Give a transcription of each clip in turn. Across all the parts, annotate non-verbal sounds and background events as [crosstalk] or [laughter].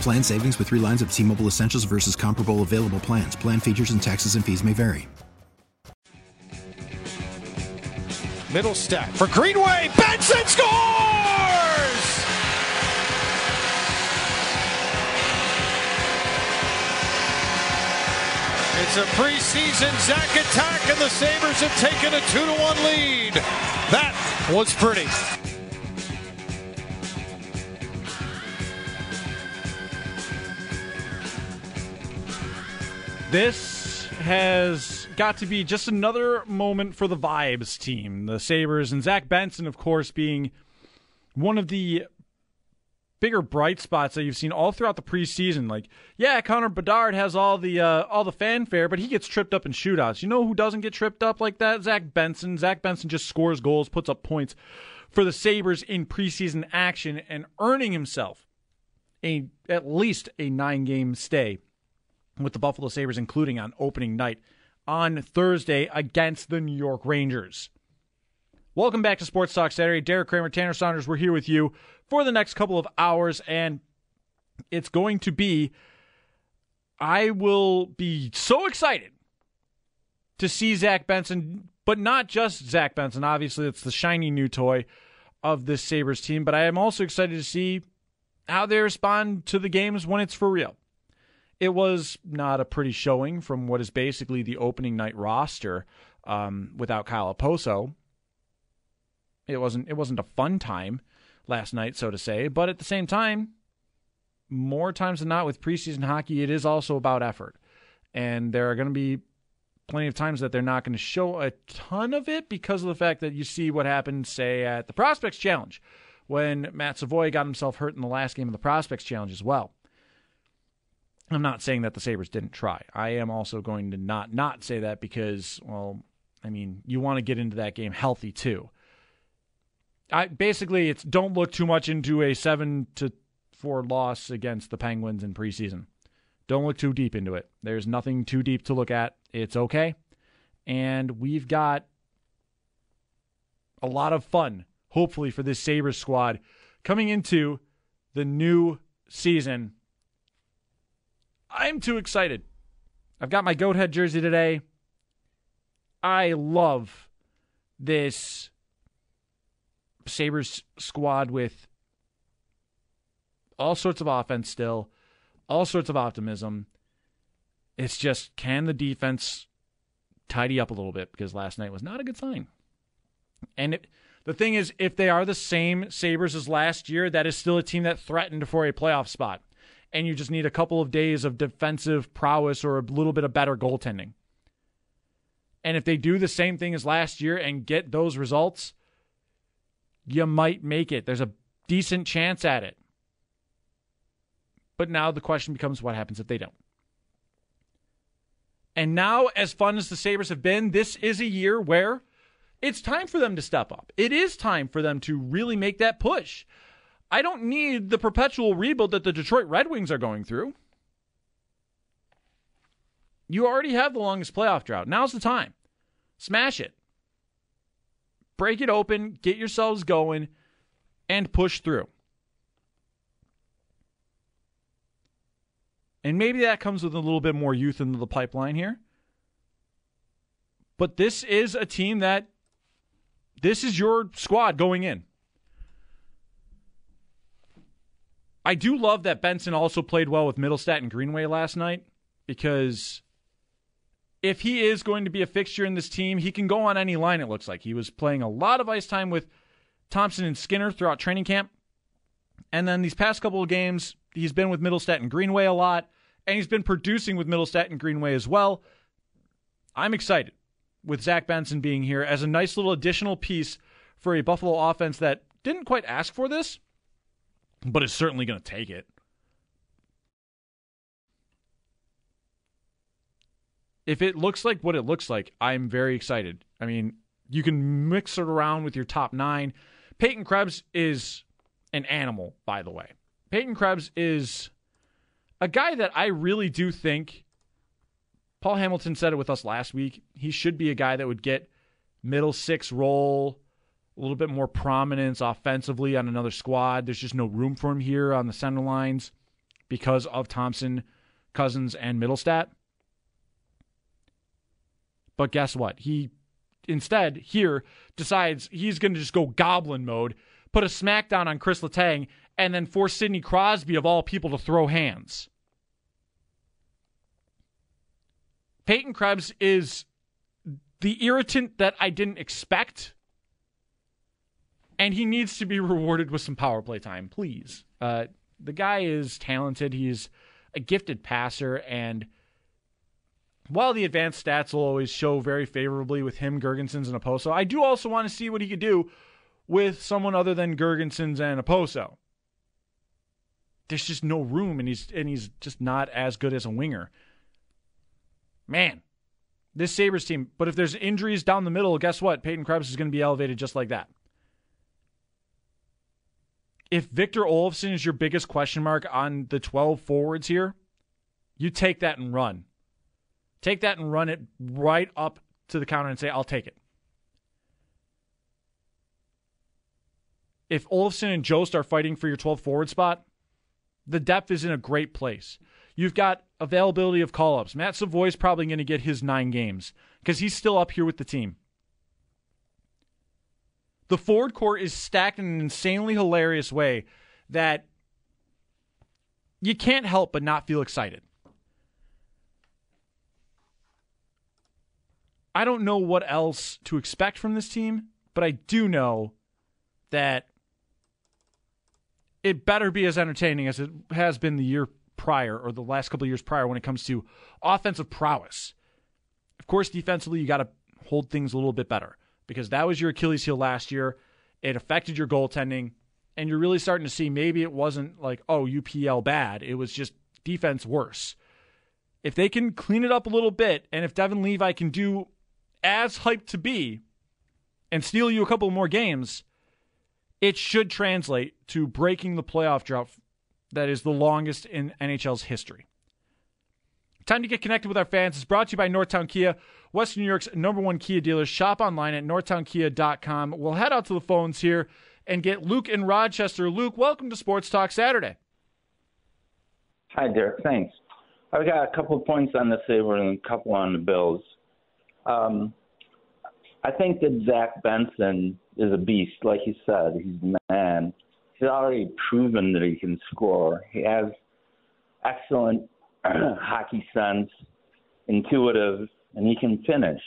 Plan savings with three lines of T Mobile Essentials versus comparable available plans. Plan features and taxes and fees may vary. Mittelstadt for Greenway. Benson scores! It's a preseason Zach attack, and the Sabres have taken a 2 to 1 lead. That was pretty. This has got to be just another moment for the Vibes team. The Sabres and Zach Benson, of course, being one of the bigger bright spots that you've seen all throughout the preseason. Like, yeah, Connor Bedard has all the uh, all the fanfare, but he gets tripped up in shootouts. You know who doesn't get tripped up like that? Zach Benson. Zach Benson just scores goals, puts up points for the Sabres in preseason action, and earning himself a at least a nine game stay with the Buffalo Sabres, including on opening night on Thursday against the New York Rangers. Welcome back to Sports Talk Saturday. Derek Kramer, Tanner Saunders, we're here with you for the next couple of hours, and it's going to be. I will be so excited to see Zach Benson, but not just Zach Benson. Obviously, it's the shiny new toy of this Sabres team, but I am also excited to see how they respond to the games when it's for real. It was not a pretty showing from what is basically the opening night roster um, without Kyle Okposo. It wasn't. It wasn't a fun time last night, so to say. But at the same time, more times than not with preseason hockey, it is also about effort, and there are going to be plenty of times that they're not going to show a ton of it because of the fact that you see what happened, say, at the Prospects Challenge when Matt Savoie got himself hurt in the last game of the Prospects Challenge as well. I'm not saying that the Sabres didn't try. I am also going to not not say that because, well, I mean, you want to get into that game healthy too. I basically it's don't look too much into a seven to four loss against the Penguins in preseason. Don't look too deep into it. There's nothing too deep to look at. It's okay. And we've got a lot of fun, hopefully, for this Sabres squad coming into the new season I'm too excited. I've got my goat head jersey today. I love this Sabres squad with all sorts of offense still, all sorts of optimism. It's just can the defense tidy up a little bit because last night was not a good sign. And it, the thing is, if they are the same Sabres as last year, that is still a team that threatened for a playoff spot and you just need a couple of days of defensive prowess or a little bit of better goaltending. And if they do the same thing as last year and get those results, you might make it. There's a decent chance at it. But now the question becomes what happens if they don't? And now, as fun as the Sabres have been, this is a year where it's time for them to step up. It is time for them to really make that push. I don't need the perpetual rebuild that the Detroit Red Wings are going through. You already have the longest playoff drought. Now's the time. Smash it. Break it open, get yourselves going, and push through. And maybe that comes with a little bit more youth into the pipeline here. But this is a team that this is your squad going in. I do love that Benson also played well with Mittelstadt and Greenway last night because if he is going to be a fixture in this team, he can go on any line, it looks like. He was playing a lot of ice time with Thompson and Skinner throughout training camp. And then these past couple of games, he's been with Mittelstadt and Greenway a lot, and he's been producing with Mittelstadt and Greenway as well. I'm excited with Zach Benson being here as a nice little additional piece for a Buffalo offense that didn't quite ask for this, but is certainly going to take it. If it looks like what it looks like, I'm very excited. I mean, you can mix it around with your top nine. Peyton Krebs is an animal, by the way. Peyton Krebs is a guy that I really do think Paul Hamilton said it with us last week. He should be a guy that would get middle six role, a little bit more prominence offensively on another squad. There's just no room for him here on the center lines because of Thompson, Cozens, and Mittelstadt. But guess what? He instead here decides he's going to just go goblin mode, put a smackdown on Chris Letang, and then force Sidney Crosby, of all people, to throw hands. Peyton Krebs is the irritant that I didn't expect. And he needs to be rewarded with some power play time, please. Uh, the guy is talented. He's a gifted passer. And while the advanced stats will always show very favorably with him, Girgensons, and Okposo, I do also want to see what he could do with someone other than Girgensons and Okposo. There's just no room, and he's and he's just not as good as a winger. Man, this Sabres team. But if there's injuries down the middle, guess what? Peyton Krebs is going to be elevated just like that. If Victor Olofsson is your biggest question mark on the 12 forwards here, you take that and run. Take that and run it right up to the counter and say, I'll take it. If Olofsson and Jost are fighting for your 12 forward spot, the depth is in a great place. You've got availability of call ups. Matt Savoie is probably going to get his nine games because he's still up here with the team. The forward core is stacked in an insanely hilarious way that you can't help but not feel excited. I don't know what else to expect from this team, but I do know that it better be as entertaining as it has been the year prior or the last couple of years prior when it comes to offensive prowess. Of course, defensively, you got to hold things a little bit better because that was your Achilles heel last year. It affected your goaltending, and you're really starting to see maybe it wasn't like, oh, UPL bad. It was just defense worse. If they can clean it up a little bit, and if Devon Levi can do as hyped to be and steal you a couple more games, it should translate to breaking the playoff drought that is the longest in NHL's history. Time to get connected with our fans is brought to you by Northtown Kia, Western New York's number one Kia dealer. Shop online at northtownkia.com. We'll head out to the phones here and get Luke in Rochester. Luke, welcome to Sports Talk Saturday. Hi, Derek. Thanks. I've got a couple of points on the Sabres and a couple on the Bills. Um, I think that Zach Benson is a beast, like you said. He's the man he's already proven that he can score. He has excellent [clears throat] hockey sense, intuitive, and he can finish.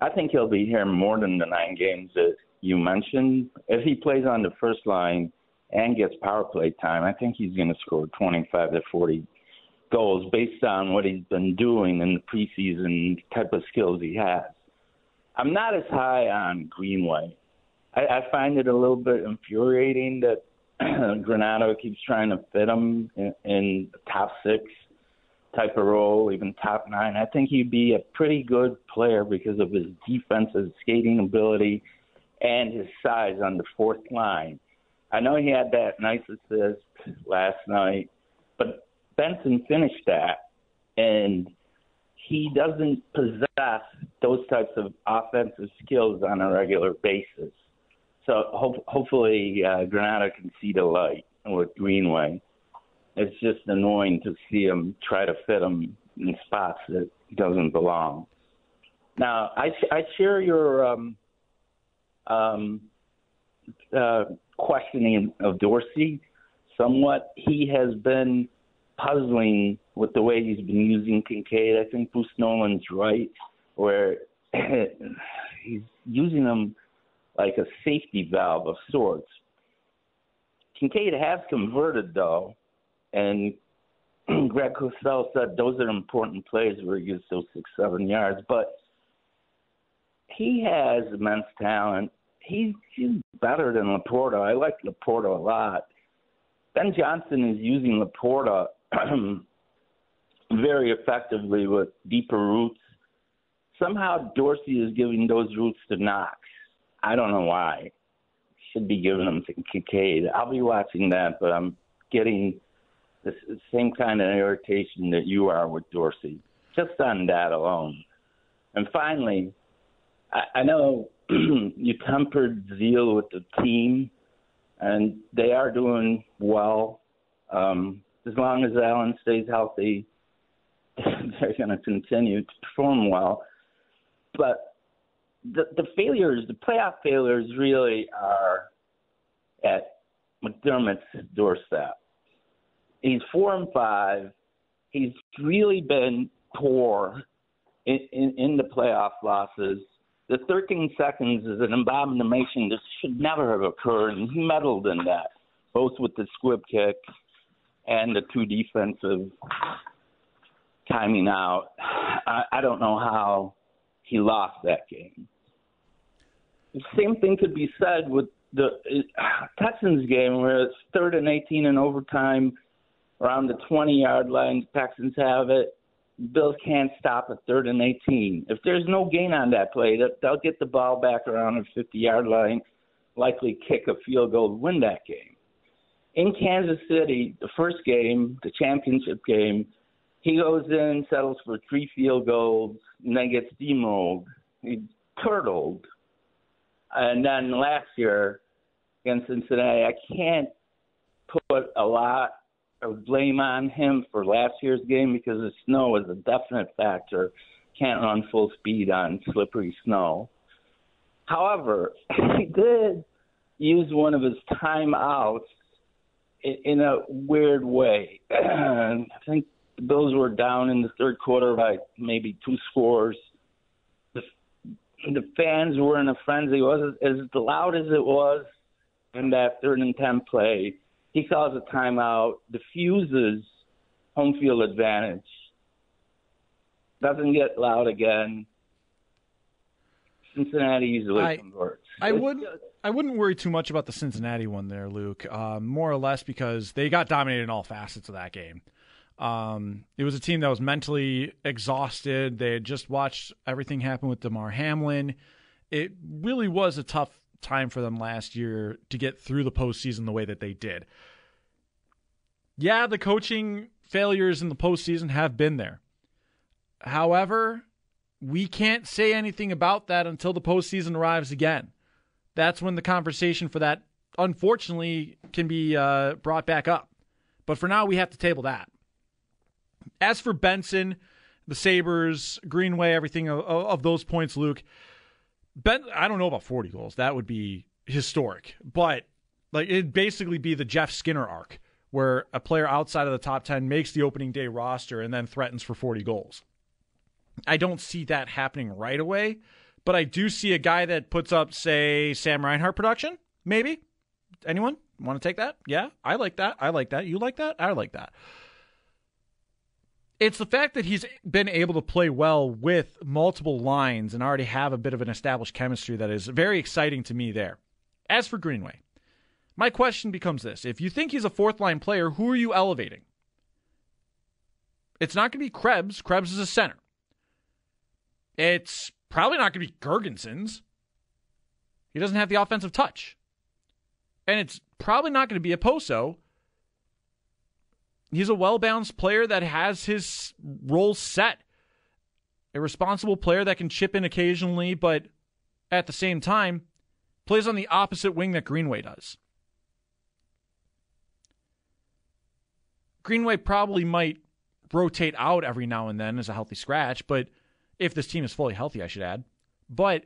I think he'll be here more than the nine games that you mentioned. If he plays on the first line and gets power play time, I think he's going to score 25 to 40 goals based on what he's been doing in the preseason type of skills he has. I'm not as high on Greenway. I, I find it a little bit infuriating that [clears throat] Granato keeps trying to fit him in, in top six type of role, even top nine. I think he'd be a pretty good player because of his defensive skating ability and his size on the fourth line. I know he had that nice assist last night, but Benson finished that, and he doesn't possess those types of offensive skills on a regular basis. So ho- hopefully uh, Granato can see the light with Greenway. It's just annoying to see him try to fit him in spots that doesn't belong. Now, I, I share your um, um, uh, questioning of Dorsey. somewhat. He has been puzzling with the way he's been using Kincaid. I think Bruce Nolan's right, where [clears throat] he's using him like a safety valve of sorts. Kincaid has converted though, and [clears throat] Greg Cosell said those are important plays where he gets those six, seven yards. But he has immense talent. He, he's better than LaPorta. I like LaPorta a lot. Ben Johnson is using LaPorta [clears throat] very effectively with deeper roots. Somehow Dorsey is giving those roots to Knox. I don't know why. Should be giving them to Kincaid. I'll be watching that, but I'm getting the same kind of irritation that you are with Dorsey, just on that alone. And finally, I, I know [clears throat] you tempered zeal with the team, and they are doing well. Um, as long as Allen stays healthy, [laughs] they're going to continue to perform well. But the the failures, the playoff failures, really are at McDermott's doorstep. He's four and five. He's really been poor in, in, in the playoff losses. The 13 seconds is an abomination that should never have occurred, and he meddled in that, both with the squib kick and the two defensive timing out. I, I don't know how he lost that game. The same thing could be said with the uh, Texans game where it's third and 18 in overtime around the 20 yard line. The Texans have it. Bills can't stop a third and 18. If there's no gain on that play, they'll get the ball back around the 50 yard line, likely kick a field goal win that game. In Kansas City, the first game, the championship game, he goes in, settles for three field goals, and then gets demoed. He turtled. And then last year against Cincinnati, I can't put a lot of blame on him for last year's game because the snow was a definite factor. Can't run full speed on slippery snow. However, [laughs] he did use one of his timeouts in a weird way. [clears throat] I think the Bills were down in the third quarter by maybe two scores. The, the fans were in a frenzy. It was as loud as it was in that third and ten play he calls a timeout, diffuses home field advantage, doesn't get loud again. Cincinnati usually I, converts. I wouldn't. I wouldn't worry too much about the Cincinnati one there, Luke. Um, more or less because they got dominated in all facets of that game. Um, it was a team that was mentally exhausted. They had just watched everything happen with Damar Hamlin. It really was a tough time for them last year to get through the postseason the way that they did. Yeah, the coaching failures in the postseason have been there. However, we can't say anything about that until the postseason arrives again. That's when the conversation for that, unfortunately, can be uh, brought back up. But for now, we have to table that. As for Benson, the Sabres, Greenway, everything of, of those points, Luke, Ben, I don't know about 40 goals. That would be historic. But like it'd basically be the Jeff Skinner arc where a player outside of the top 10 makes the opening day roster and then threatens for 40 goals. I don't see that happening right away, but I do see a guy that puts up, say, Sam Reinhart production. Maybe. Anyone want to take that? Yeah, I like that. I like that. You like that? I like that it's the fact that he's been able to play well with multiple lines and already have a bit of an established chemistry that is very exciting to me there. As for Greenway, my question becomes this if you think he's a fourth line player, who are you elevating? It's not going to be Krebs. Krebs is a center. It's probably not going to be Girgensons. He doesn't have the offensive touch. And it's probably not going to be Okposo He's a well balanced player that has his role set. A responsible player that can chip in occasionally, but at the same time, plays on the opposite wing that Greenway does. Greenway probably might rotate out every now and then as a healthy scratch, but if this team is fully healthy, I should add. But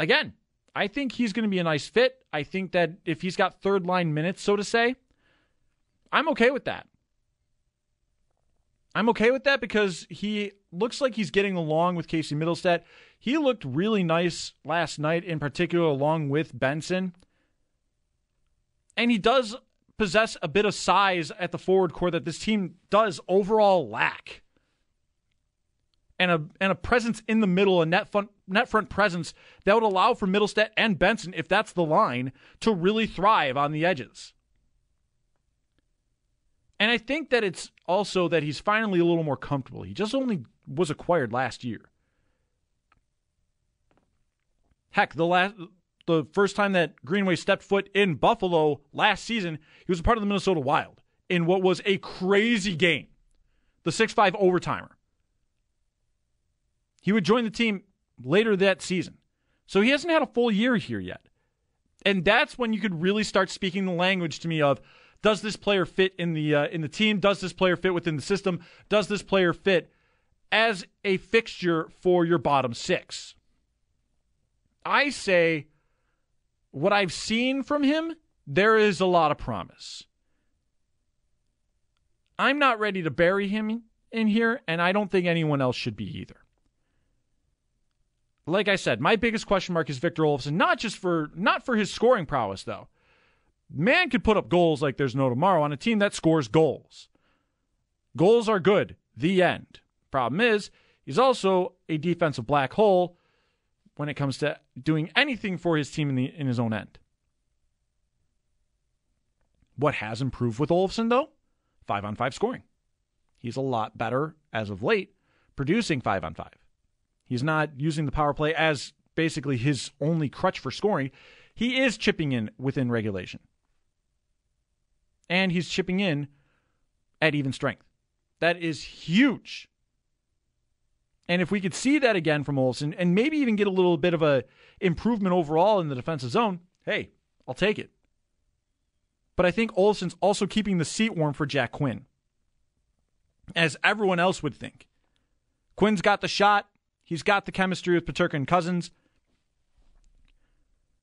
again, I think he's going to be a nice fit. I think that if he's got third line minutes, so to say, I'm okay with that. I'm okay with that because he looks like he's getting along with Casey Mittelstadt. He looked really nice last night, in particular, along with Benson. And he does possess a bit of size at the forward core that this team does overall lack. And a and a presence in the middle, a net front net front presence that would allow for Mittelstadt and Benson, if that's the line, to really thrive on the edges. And I think that it's also that he's finally a little more comfortable. He just only was acquired last year. Heck, the last the first time that Greenway stepped foot in Buffalo last season, he was a part of the Minnesota Wild in what was a crazy game. The 6-5 overtimer. He would join the team later that season. So he hasn't had a full year here yet. And that's when you could really start speaking the language to me of does this player fit in the uh, in the team? Does this player fit within the system? Does this player fit as a fixture for your bottom six? I say what I've seen from him, there is a lot of promise. I'm not ready to bury him in here, and I don't think anyone else should be either. Like I said, my biggest question mark is Victor Olofsson, not just for not for his scoring prowess though. Man could put up goals like there's no tomorrow on a team that scores goals. Goals are good. The end. Problem is, he's also a defensive black hole when it comes to doing anything for his team in the in his own end. What has improved with Olofsson though? 5 on 5 scoring. He's a lot better as of late producing 5 on 5. He's not using the power play as basically his only crutch for scoring. He is chipping in within regulation and he's chipping in at even strength. That is huge. And if we could see that again from Olson and maybe even get a little bit of a improvement overall in the defensive zone, hey, I'll take it. But I think Olson's also keeping the seat warm for Jack Quinn. As everyone else would think. Quinn's got the shot. He's got the chemistry with Peterka and Cozens.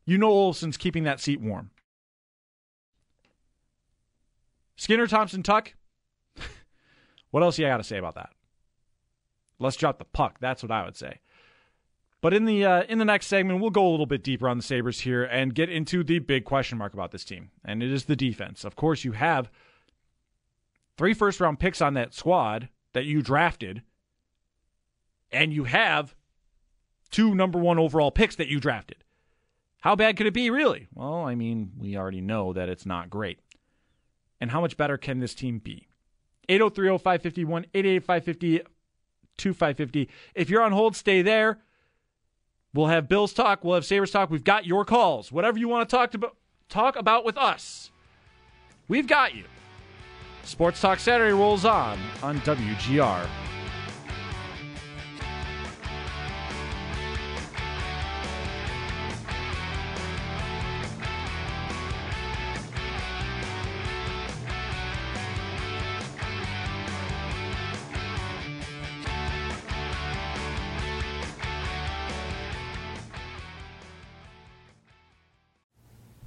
You know Olson's keeping that seat warm. Skinner, Thompson, Tuch. [laughs] what else you got to say about that? Let's drop the puck. That's what I would say. But in the uh, in the next segment, we'll go a little bit deeper on the Sabres here and get into the big question mark about this team, and it is the defense. Of course, you have three first round picks on that squad that you drafted, and you have two number one overall picks that you drafted. How bad could it be, really? Well, I mean, we already know that it's not great and how much better can this team be? 803 551 888 2550. If you're on hold, stay there. We'll have Bills talk. We'll have Sabres talk. We've got your calls. Whatever you want to talk, to, talk about with us, we've got you. Sports Talk Saturday rolls on on WGR.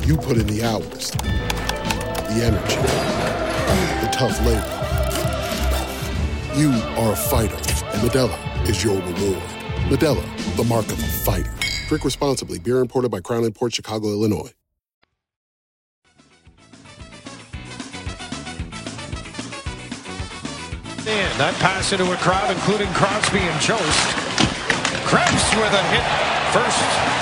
You put in the hours, the energy, the tough labor. You are a fighter, and Modelo is your reward. Modelo, the mark of a fighter. Drink responsibly. Beer imported by Crown Port Chicago, Illinois. And that pass into a crowd, including Crosby and Jost. Krebs with a hit. First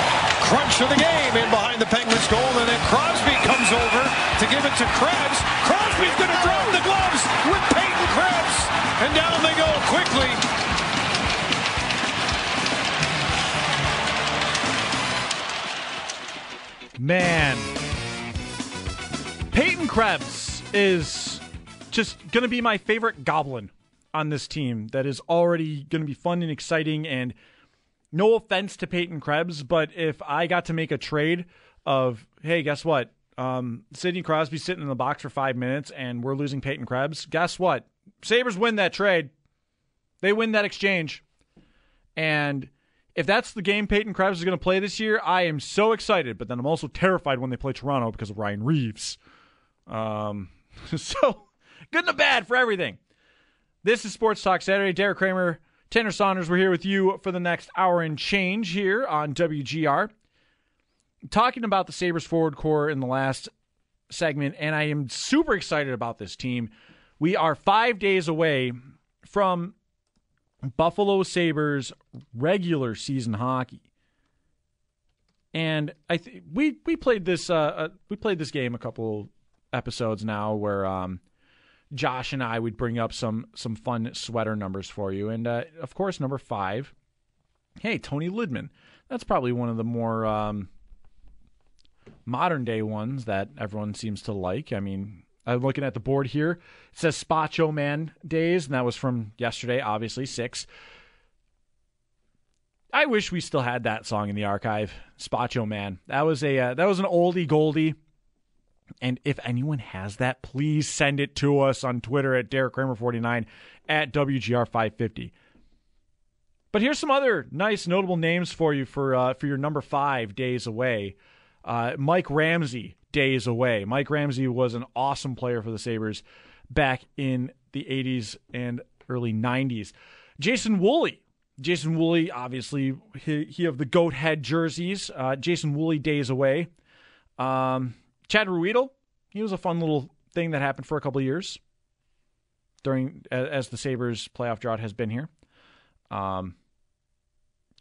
crunch of the game in behind the Penguins goal, and then Crosby comes over to give it to Krebs. Crosby's going to drop the gloves with Peyton Krebs, and down they go quickly. Man, Peyton Krebs is just going to be my favorite goblin on this team. That is already going to be fun and exciting. And no offense to Peyton Krebs, but if I got to make a trade of, hey, guess what? Um, Sidney Crosby sitting in the box for five minutes and we're losing Peyton Krebs. Guess what? Sabres win that trade. They win that exchange. And if that's the game Peyton Krebs is going to play this year, I am so excited. But then I'm also terrified when they play Toronto because of Ryan Reaves. Um, [laughs] so good and bad for everything. This is Sports Talk Saturday. Derek Kramer, Tanner Saunders, we're here with you for the next hour and change here on WGR. Talking about the Sabres forward core in the last segment, and I am super excited about this team. We are five days away from Buffalo Sabres regular season hockey. And I th- we we played this uh, uh, we played this game a couple episodes now where um, Josh and I would bring up some some fun sweater numbers for you, and uh, of course number five, hey Toni Lydman, that's probably one of the more um, modern day ones that everyone seems to like. I mean, I'm looking at the board here. It says Spacho Man Days, and that was from yesterday, obviously, six. I wish we still had that song in the archive, Spacho Man. That was a uh, that was an oldie goldie. And if anyone has that, please send it to us on Twitter at Derek Kramer49 at WGR550. But here's some other nice, notable names for you for uh, for your number five days away. Uh, Mike Ramsey, days away. Mike Ramsey was an awesome player for the Sabres back in the 80s and early 90s. Jason Woolley. Jason Woolley, obviously, he, he of the goat head jerseys. Uh, Jason Woolley, days away. Um, Chad Ruhwedel, he was a fun little thing that happened for a couple years during as the Sabres playoff drought has been here. Um,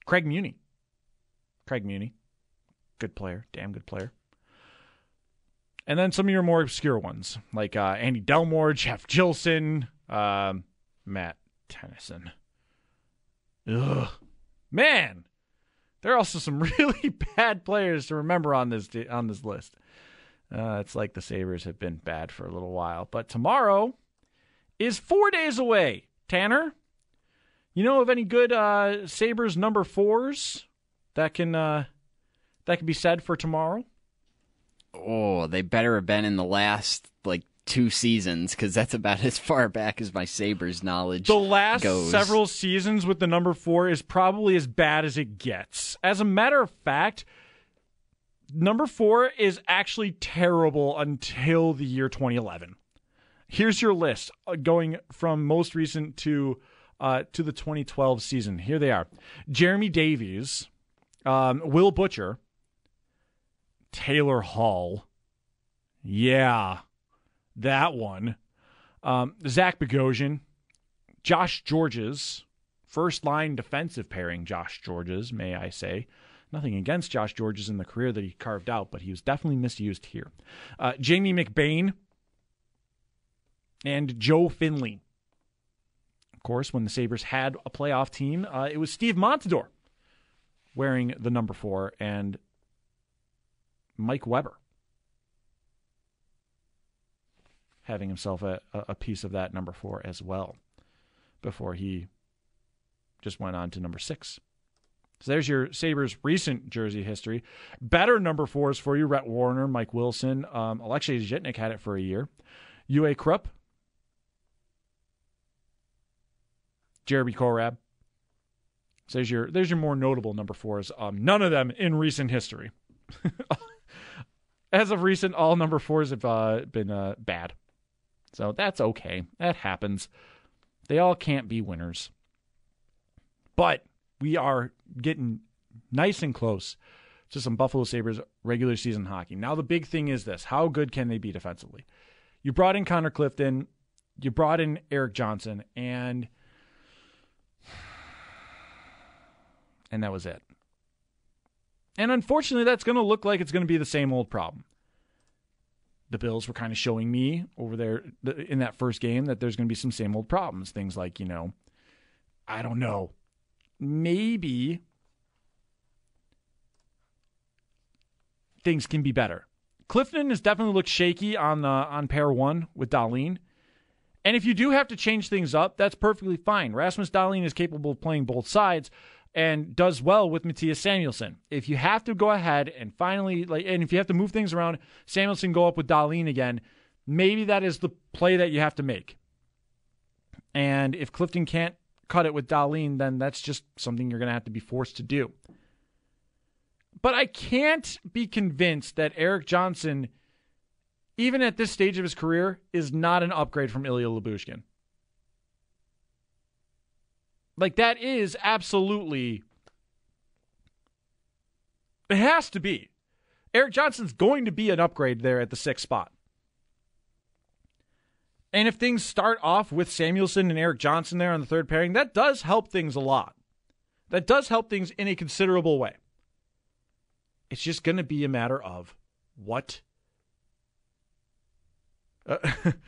Craig Muni. Craig Muni. Good player, damn good player. And then some of your more obscure ones, like uh, Andy Delmore, Jeff Gilson, um, Matt Tennyson. Ugh. Man, there are also some [laughs] really bad players to remember on this on this list. Uh, it's like the Sabres have been bad for a little while. But tomorrow is four days away. Tanner, you know of any good uh, Sabres number fours that can uh, that can be said for tomorrow? Oh, they better have been in the last like two seasons because that's about as far back as my Sabres knowledge. The last goes. several seasons with the number four is probably as bad as it gets. As a matter of fact, number four is actually terrible until the year 2011. Here's your list uh, going from most recent to uh, to the 2012 season. Here they are: Jeremy Davies, um, Will Butcher, Taylor Hall. Yeah, that one. Um, Zach Bogosian, Josh Gorges, first line defensive pairing. Josh Gorges, may I say. Nothing against Josh Gorges in the career that he carved out, but he was definitely misused here. Uh, Jamie McBain and Joe Finley. Of course, when the Sabres had a playoff team, uh, it was Steve Montador wearing the number four and Mike Weber having himself a, a piece of that number four as well before he just went on to number six. So there's your Sabres recent jersey history. Better number fours for you Rhett Warrener, Mike Wilson. Um, Alexei Zhitnik had it for a year. Uwe Krupp. Jeremy Korab. So there's your there's your more notable number fours. Um, none of them in recent history. [laughs] As of recent, all number fours have uh, been uh, bad. So that's okay. That happens. They all can't be winners. But we are getting nice and close to some Buffalo Sabres regular season hockey. Now, the big thing is this how good can they be defensively? You brought in Connor Clifton, you brought in Erik Johnson, and. And that was it. And unfortunately, that's going to look like it's going to be the same old problem. The Bills were kind of showing me over there in that first game that there's going to be some same old problems. Things like, you know, I don't know, maybe things can be better. Clifton has definitely looked shaky on the on pair one with Dahlin. And if you do have to change things up, that's perfectly fine. Rasmus Dahlin is capable of playing both sides and does well with Mattias Samuelsson. If you have to go ahead and finally like and if you have to move things around, Samuelson go up with Dahlin again, maybe that is the play that you have to make. And if Clifton can't cut it with Dahlin, then that's just something you're going to have to be forced to do. But I can't be convinced that Erik Johnson, even at this stage of his career, is not an upgrade from Ilya Lyubushkin. Like, that is absolutely. It has to be. Erik Johnson's going to be an upgrade there at the sixth spot. And if things start off with Samuelsson and Erik Johnson there on the third pairing, that does help things a lot. That does help things in a considerable way. It's just going to be a matter of what. Uh,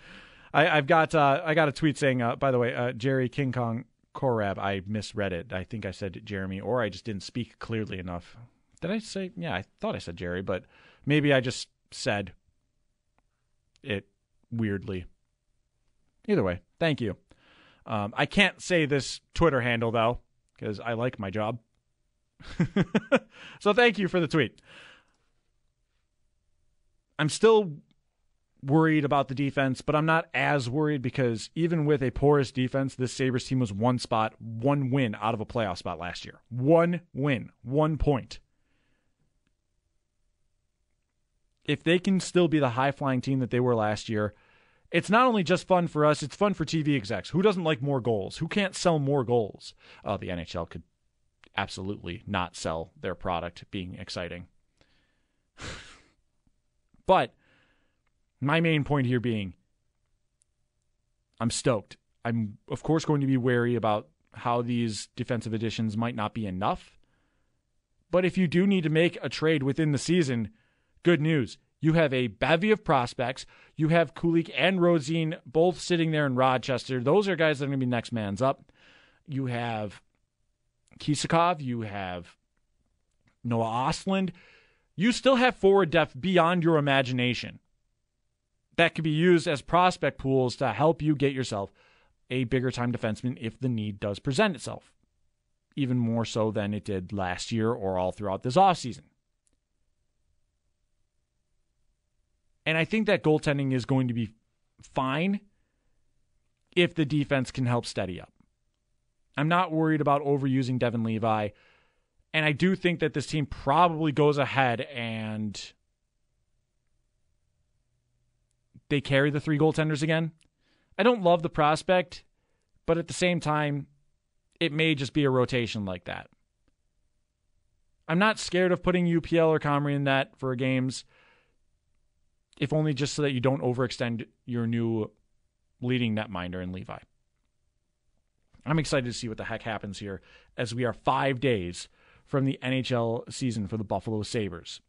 [laughs] I, have got uh, I got a tweet saying, uh, by the way, uh, Jerry King Kong Korab. I misread it. I think I said Jeremy, or I just didn't speak clearly enough. Did I say? Yeah, I thought I said Jerry, but maybe I just said it weirdly. Either way, thank you. Um, I can't say this Twitter handle though because I like my job. [laughs] so thank you for the tweet. I'm still worried about the defense, but I'm not as worried because even with a porous defense, this Sabres team was one spot, one win out of a playoff spot last year. One win, one point. If they can still be the high flying team that they were last year, it's not only just fun for us, it's fun for TV execs. Who doesn't like more goals? Who can't sell more goals? Uh, the NHL could absolutely not sell their product being exciting. [laughs] but my main point here being I'm stoked. I'm, of course, going to be wary about how these defensive additions might not be enough. But if you do need to make a trade within the season, good news. You have a bevy of prospects. You have Kulich and Rosén both sitting there in Rochester. Those are guys that are going to be next man's up. You have Kisakov, you have Noah Ostlund. You still have forward depth beyond your imagination that could be used as prospect pools to help you get yourself a bigger time defenseman if the need does present itself, even more so than it did last year or all throughout this offseason. And I think that goaltending is going to be fine if the defense can help steady up. I'm not worried about overusing Devon Levi. And I do think that this team probably goes ahead and they carry the three goaltenders again. I don't love the prospect, but at the same time, it may just be a rotation like that. I'm not scared of putting UPL or Comrie in that for games, if only just so that you don't overextend your new leading netminder in Levi. I'm excited to see what the heck happens here as we are five days from the NHL season for the Buffalo Sabres.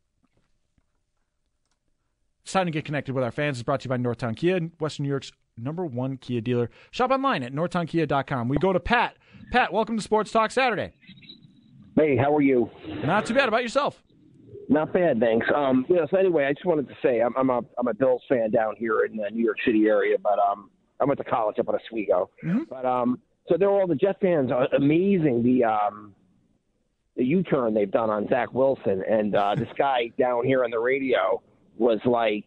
It's time to get connected with our fans. It's brought to you by Northtown Kia, Western New York's number one Kia dealer. Shop online at northtownkia.com. We go to Pat. Pat, welcome to Sports Talk Saturday. Hey, how are you? Not too bad. About yourself? Not bad, thanks. Um, yeah, so anyway, I just wanted to say I'm, I'm a I'm a Bills fan down here in the New York City area, but um, I went to college up in Oswego. Mm-hmm. But um, so they're all the Jet fans. Are amazing the um, the U-turn they've done on Zach Wilson, and uh, this [laughs] guy down here on the radio was like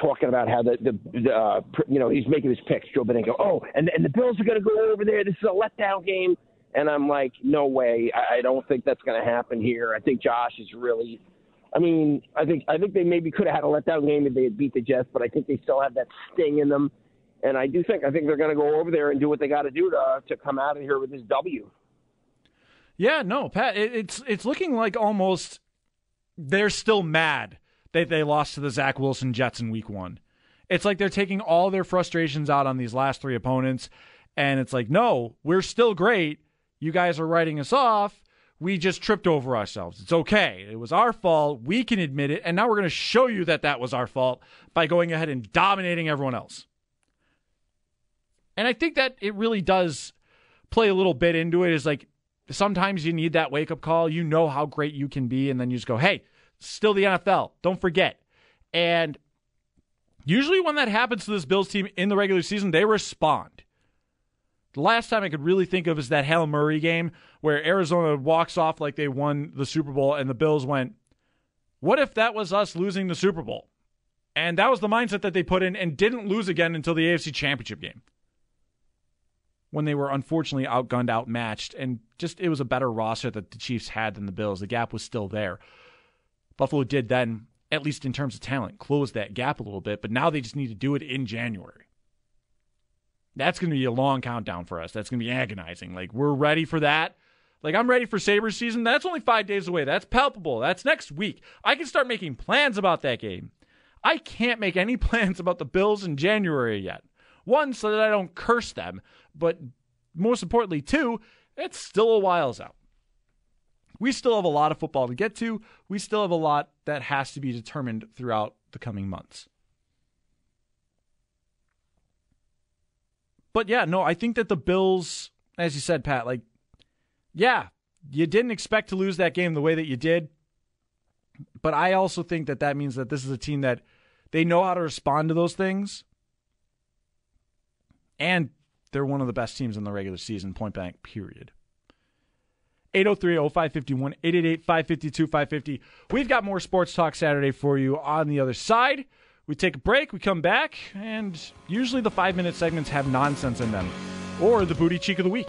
talking about how the the, the uh, you know he's making his picks. Joe Benigno. Oh, and and the Bills are going to go over there. This is a letdown game. And I'm like, no way. I, I don't think that's going to happen here. I think Josh is really I mean, I think I think they maybe could have had a letdown game if they had beat the Jets, but I think they still have that sting in them. And I do think I think they're going to go over there and do what they got to do to to come out of here with this W. Yeah, no, Pat, it, it's it's looking like almost they're still mad that they lost to the Zach Wilson Jets in Week One. It's like they're taking all their frustrations out on these last three opponents, and it's like, no, we're still great. You guys are writing us off. We just tripped over ourselves. It's okay. It was our fault. We can admit it. And now we're going to show you that that was our fault by going ahead and dominating everyone else. And I think that it really does play a little bit into it. Is like sometimes you need that wake up call. You know how great you can be. And then you just go, hey, still the NFL. Don't forget. And usually when that happens to this Bills team in the regular season, they respond. The last time I could really think of is that Hail Murray game where Arizona walks off like they won the Super Bowl and the Bills went, What if that was us losing the Super Bowl? And that was the mindset that they put in and didn't lose again until the AFC Championship game. When they were unfortunately outgunned, outmatched, and just it was a better roster that the Chiefs had than the Bills. The gap was still there. Buffalo did then, at least in terms of talent, close that gap a little bit, but now they just need to do it in January. That's going to be a long countdown for us. That's going to be agonizing. Like, we're ready for that. Like, I'm ready for Sabres season. That's only five days away. That's palpable. That's next week. I can start making plans about that game. I can't make any [laughs] plans about the Bills in January yet. One, so that I don't curse them, but most importantly, two, it's still a whiles out. We still have a lot of football to get to. We still have a lot that has to be determined throughout the coming months. But yeah, no, I think that the Bills, as you said, Pat, like, yeah, you didn't expect to lose that game the way that you did. But I also think that that means that this is a team that they know how to respond to those things. And they're one of the best teams in the regular season, point blank, period. 803-0551, 888-552-550. We've got more Sports Talk Saturday for you on the other side. We take a break, we come back, and usually the five minute segments have nonsense in them or the booty cheek of the week.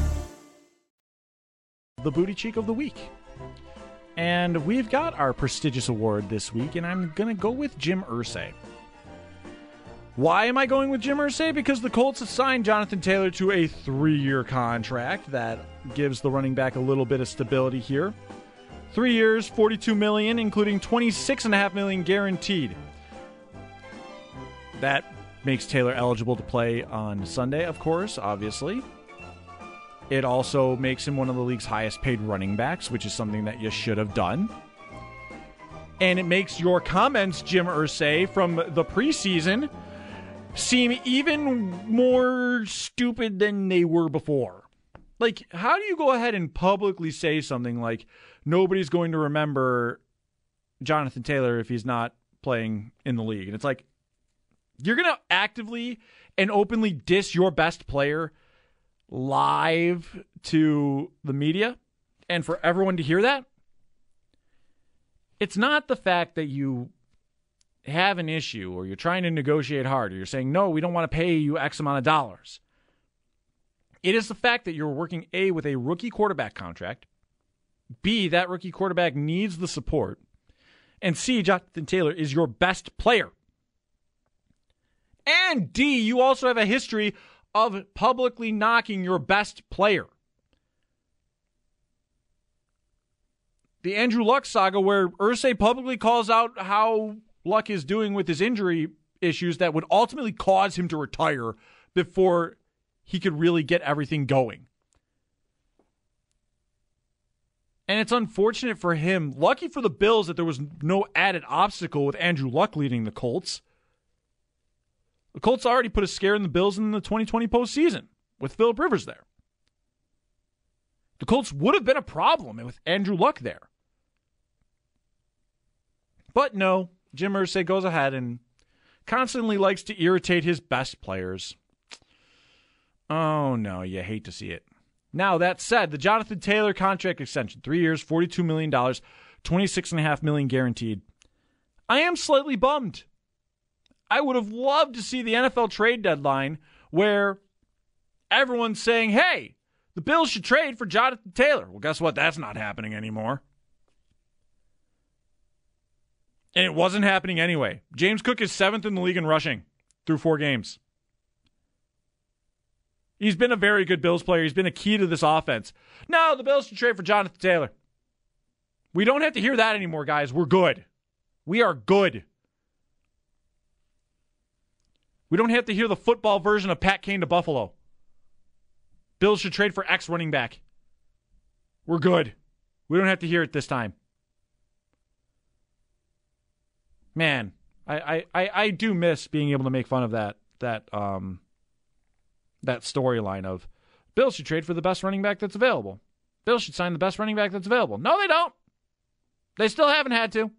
the booty cheek of the week. And we've got our prestigious award this week, and I'm going to go with Jim Irsay. Why am I going with Jim Irsay? Because the Colts have signed Jonathan Taylor to a three year contract that gives the running back a little bit of stability here. Three years, 42 million, including 26.5 million guaranteed. That makes Taylor eligible to play on Sunday, of course, obviously. It also makes him one of the league's highest paid running backs, which is something that you should have done. And it makes your comments, Jim Irsay, from the preseason seem even more stupid than they were before. Like, how do you go ahead and publicly say something like, nobody's going to remember Jonathan Taylor if he's not playing in the league? And it's like, you're going to actively and openly diss your best player live to the media and for everyone to hear that, it's not the fact that you have an issue or you're trying to negotiate hard or you're saying, no, we don't want to pay you X amount of dollars. It is the fact that you're working A, with a rookie quarterback contract, B, that rookie quarterback needs the support, and C, Jonathan Taylor is your best player. And D, you also have a history of publicly knocking your best player. The Andrew Luck saga, where Irsay publicly calls out how Luck is doing with his injury issues that would ultimately cause him to retire before he could really get everything going. And it's unfortunate for him. Lucky for the Bills that there was no added obstacle with Andrew Luck leading the Colts. The Colts already put a scare in the Bills in the 2020 postseason with Philip Rivers there. The Colts would have been a problem with Andrew Luck there. But no, Jim Irsay goes ahead and constantly likes to irritate his best players. Oh no, you hate to see it. Now that said, the Jonathan Taylor contract extension, three years, $42 million, $26.5 million guaranteed. I am slightly bummed. I would have loved to see the NFL trade deadline where everyone's saying, hey, the Bills should trade for Jonathan Taylor. Well, guess what? That's not happening anymore. And it wasn't happening anyway. James Cook is seventh in the league in rushing through four games. He's been a very good Bills player. He's been a key to this offense. No, the Bills should trade for Jonathan Taylor. We don't have to hear that anymore, guys. We're good. We are good. We don't have to hear the football version of Pat Kane to Buffalo. Bills should trade for X running back. We're good. We don't have to hear it this time. Man, I, I, I do miss being able to make fun of that that um that storyline of Bills should trade for the best running back that's available. Bills should sign the best running back that's available. No, they don't. They still haven't had to.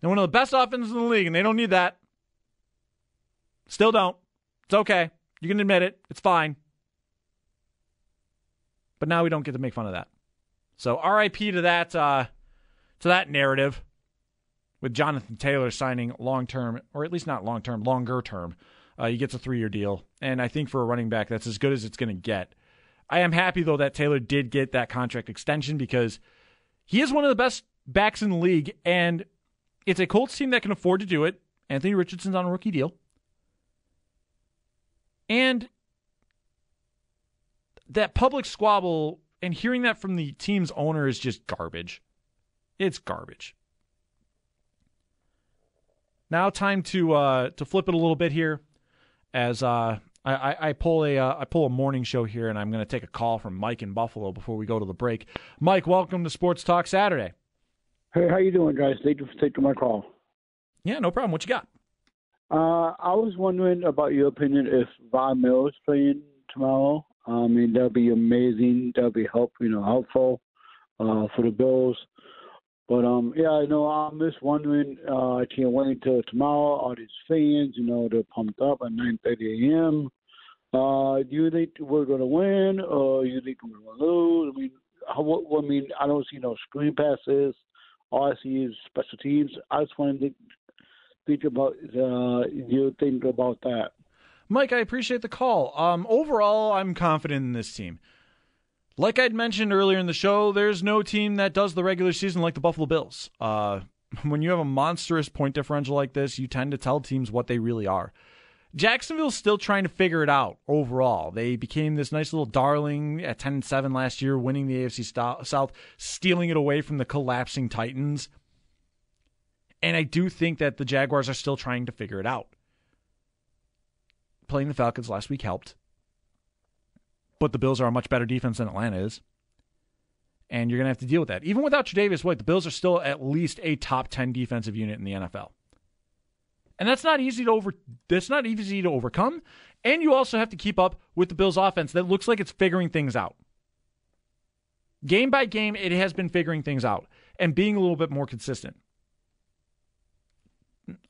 They're one of the best offenses in the league, and they don't need that. Still don't. It's okay. You can admit it. It's fine. But now we don't get to make fun of that. So RIP to that uh, to that narrative with Jonathan Taylor signing long term, or at least not long term, longer term. Uh, he gets a three year deal. And I think for a running back, that's as good as it's going to get. I am happy, though, that Taylor did get that contract extension because he is one of the best backs in the league. And it's a Colts team that can afford to do it. Anthony Richardson's on a rookie deal. And that public squabble and hearing that from the team's owner is just garbage. It's garbage. Now, time to uh, to flip it a little bit here, as uh, I, I, pull a uh, I pull a morning show here, and I'm going to take a call from Mike in Buffalo before we go to the break. Mike, welcome to Sports Talk Saturday. Hey, how you doing, guys? Thank you for taking my call. Yeah, no problem. What you got? Uh, I was wondering about your opinion if Von Miller is playing tomorrow. I mean, that'd be amazing. That'd be help, you know, helpful uh, for the Bills. But um, yeah, I know I'm just wondering. Uh, I can't wait until tomorrow. All these fans, you know, they're pumped up at 9:30 a.m. Uh, do you think we're to win, or you think we're to lose? I mean, how, I mean, I don't see no screen passes. All I see is special teams. I just wanted to think about uh, you think about that. Mike, I appreciate the call. Um, overall, I'm confident in this team. Like I'd mentioned earlier in the show, there's no team that does the regular season like the Buffalo Bills. Uh, when you have a monstrous point differential like this, you tend to tell teams what they really are. Jacksonville's still trying to figure it out overall. They became this nice little darling at 10 7 last year, winning the AFC South, stealing it away from the collapsing Titans. And I do think that the Jaguars are still trying to figure it out. Playing the Falcons last week helped but the Bills are a much better defense than Atlanta is. And you're going to have to deal with that. Even without Tre'Davious White, the Bills are still at least a top 10 defensive unit in the NFL. And that's not easy to over that's not easy to overcome. And you also have to keep up with the Bills offense that looks like it's figuring things out. Game by game, it has been figuring things out and being a little bit more consistent.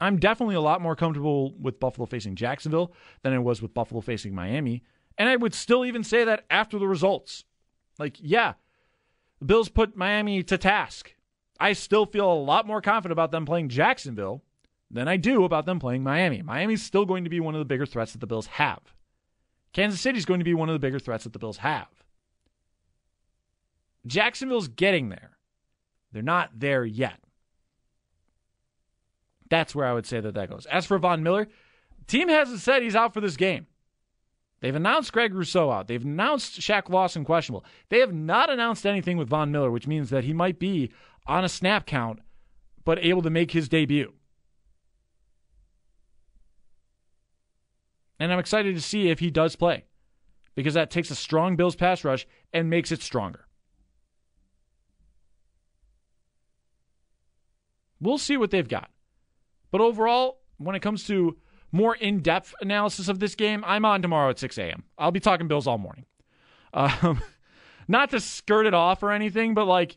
I'm definitely a lot more comfortable with Buffalo facing Jacksonville than I was with Buffalo facing Miami and I would still even say that after the results. Like, yeah, the Bills put Miami to task. I still feel a lot more confident about them playing Jacksonville than I do about them playing Miami. Miami's still going to be one of the bigger threats that the Bills have. Kansas City's going to be one of the bigger threats that the Bills have. Jacksonville's getting there. They're not there yet. That's where I would say that that goes. As for Von Miller, team hasn't said he's out for this game. They've announced Greg Rousseau out. They've announced Shaq Lawson questionable. They have not announced anything with Von Miller, which means that he might be on a snap count, but able to make his debut. And I'm excited to see if he does play because that takes a strong Bills pass rush and makes it stronger. We'll see what they've got. But overall, when it comes to more in depth analysis of this game, I'm on tomorrow at 6 a.m. I'll be talking Bills all morning. Um, [laughs] not to skirt it off or anything, but like,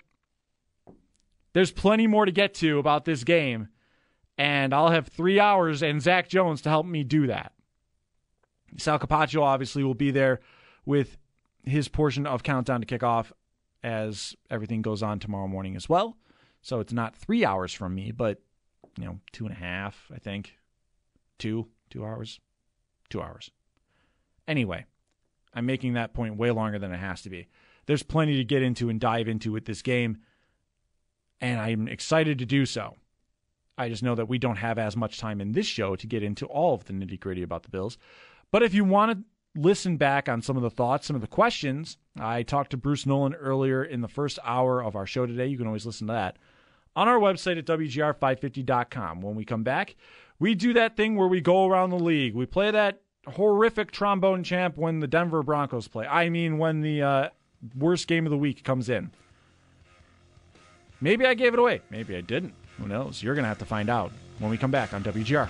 there's plenty more to get to about this game, and I'll have three hours and Zach Jones to help me do that. Sal Capaccio obviously will be there with his portion of Countdown to Kickoff as everything goes on tomorrow morning as well. So it's not three hours from me, but you know, two and a half, I think. Two, two hours, two hours. Anyway, I'm making that point way longer than it has to be. There's plenty to get into and dive into with this game, and I'm excited to do so. I just know that we don't have as much time in this show to get into all of the nitty gritty about the Bills. But if you want to listen back on some of the thoughts, some of the questions, I talked to Bruce Nolan earlier in the first hour of our show today. You can always listen to that on our website at WGR550.com. When we come back, we do that thing where we go around the league. We play that horrific trombone champ when the Denver Broncos play. I mean, when the uh, worst game of the week comes in. Maybe I gave it away. Maybe I didn't. Who knows? You're going to have to find out when we come back on WGR.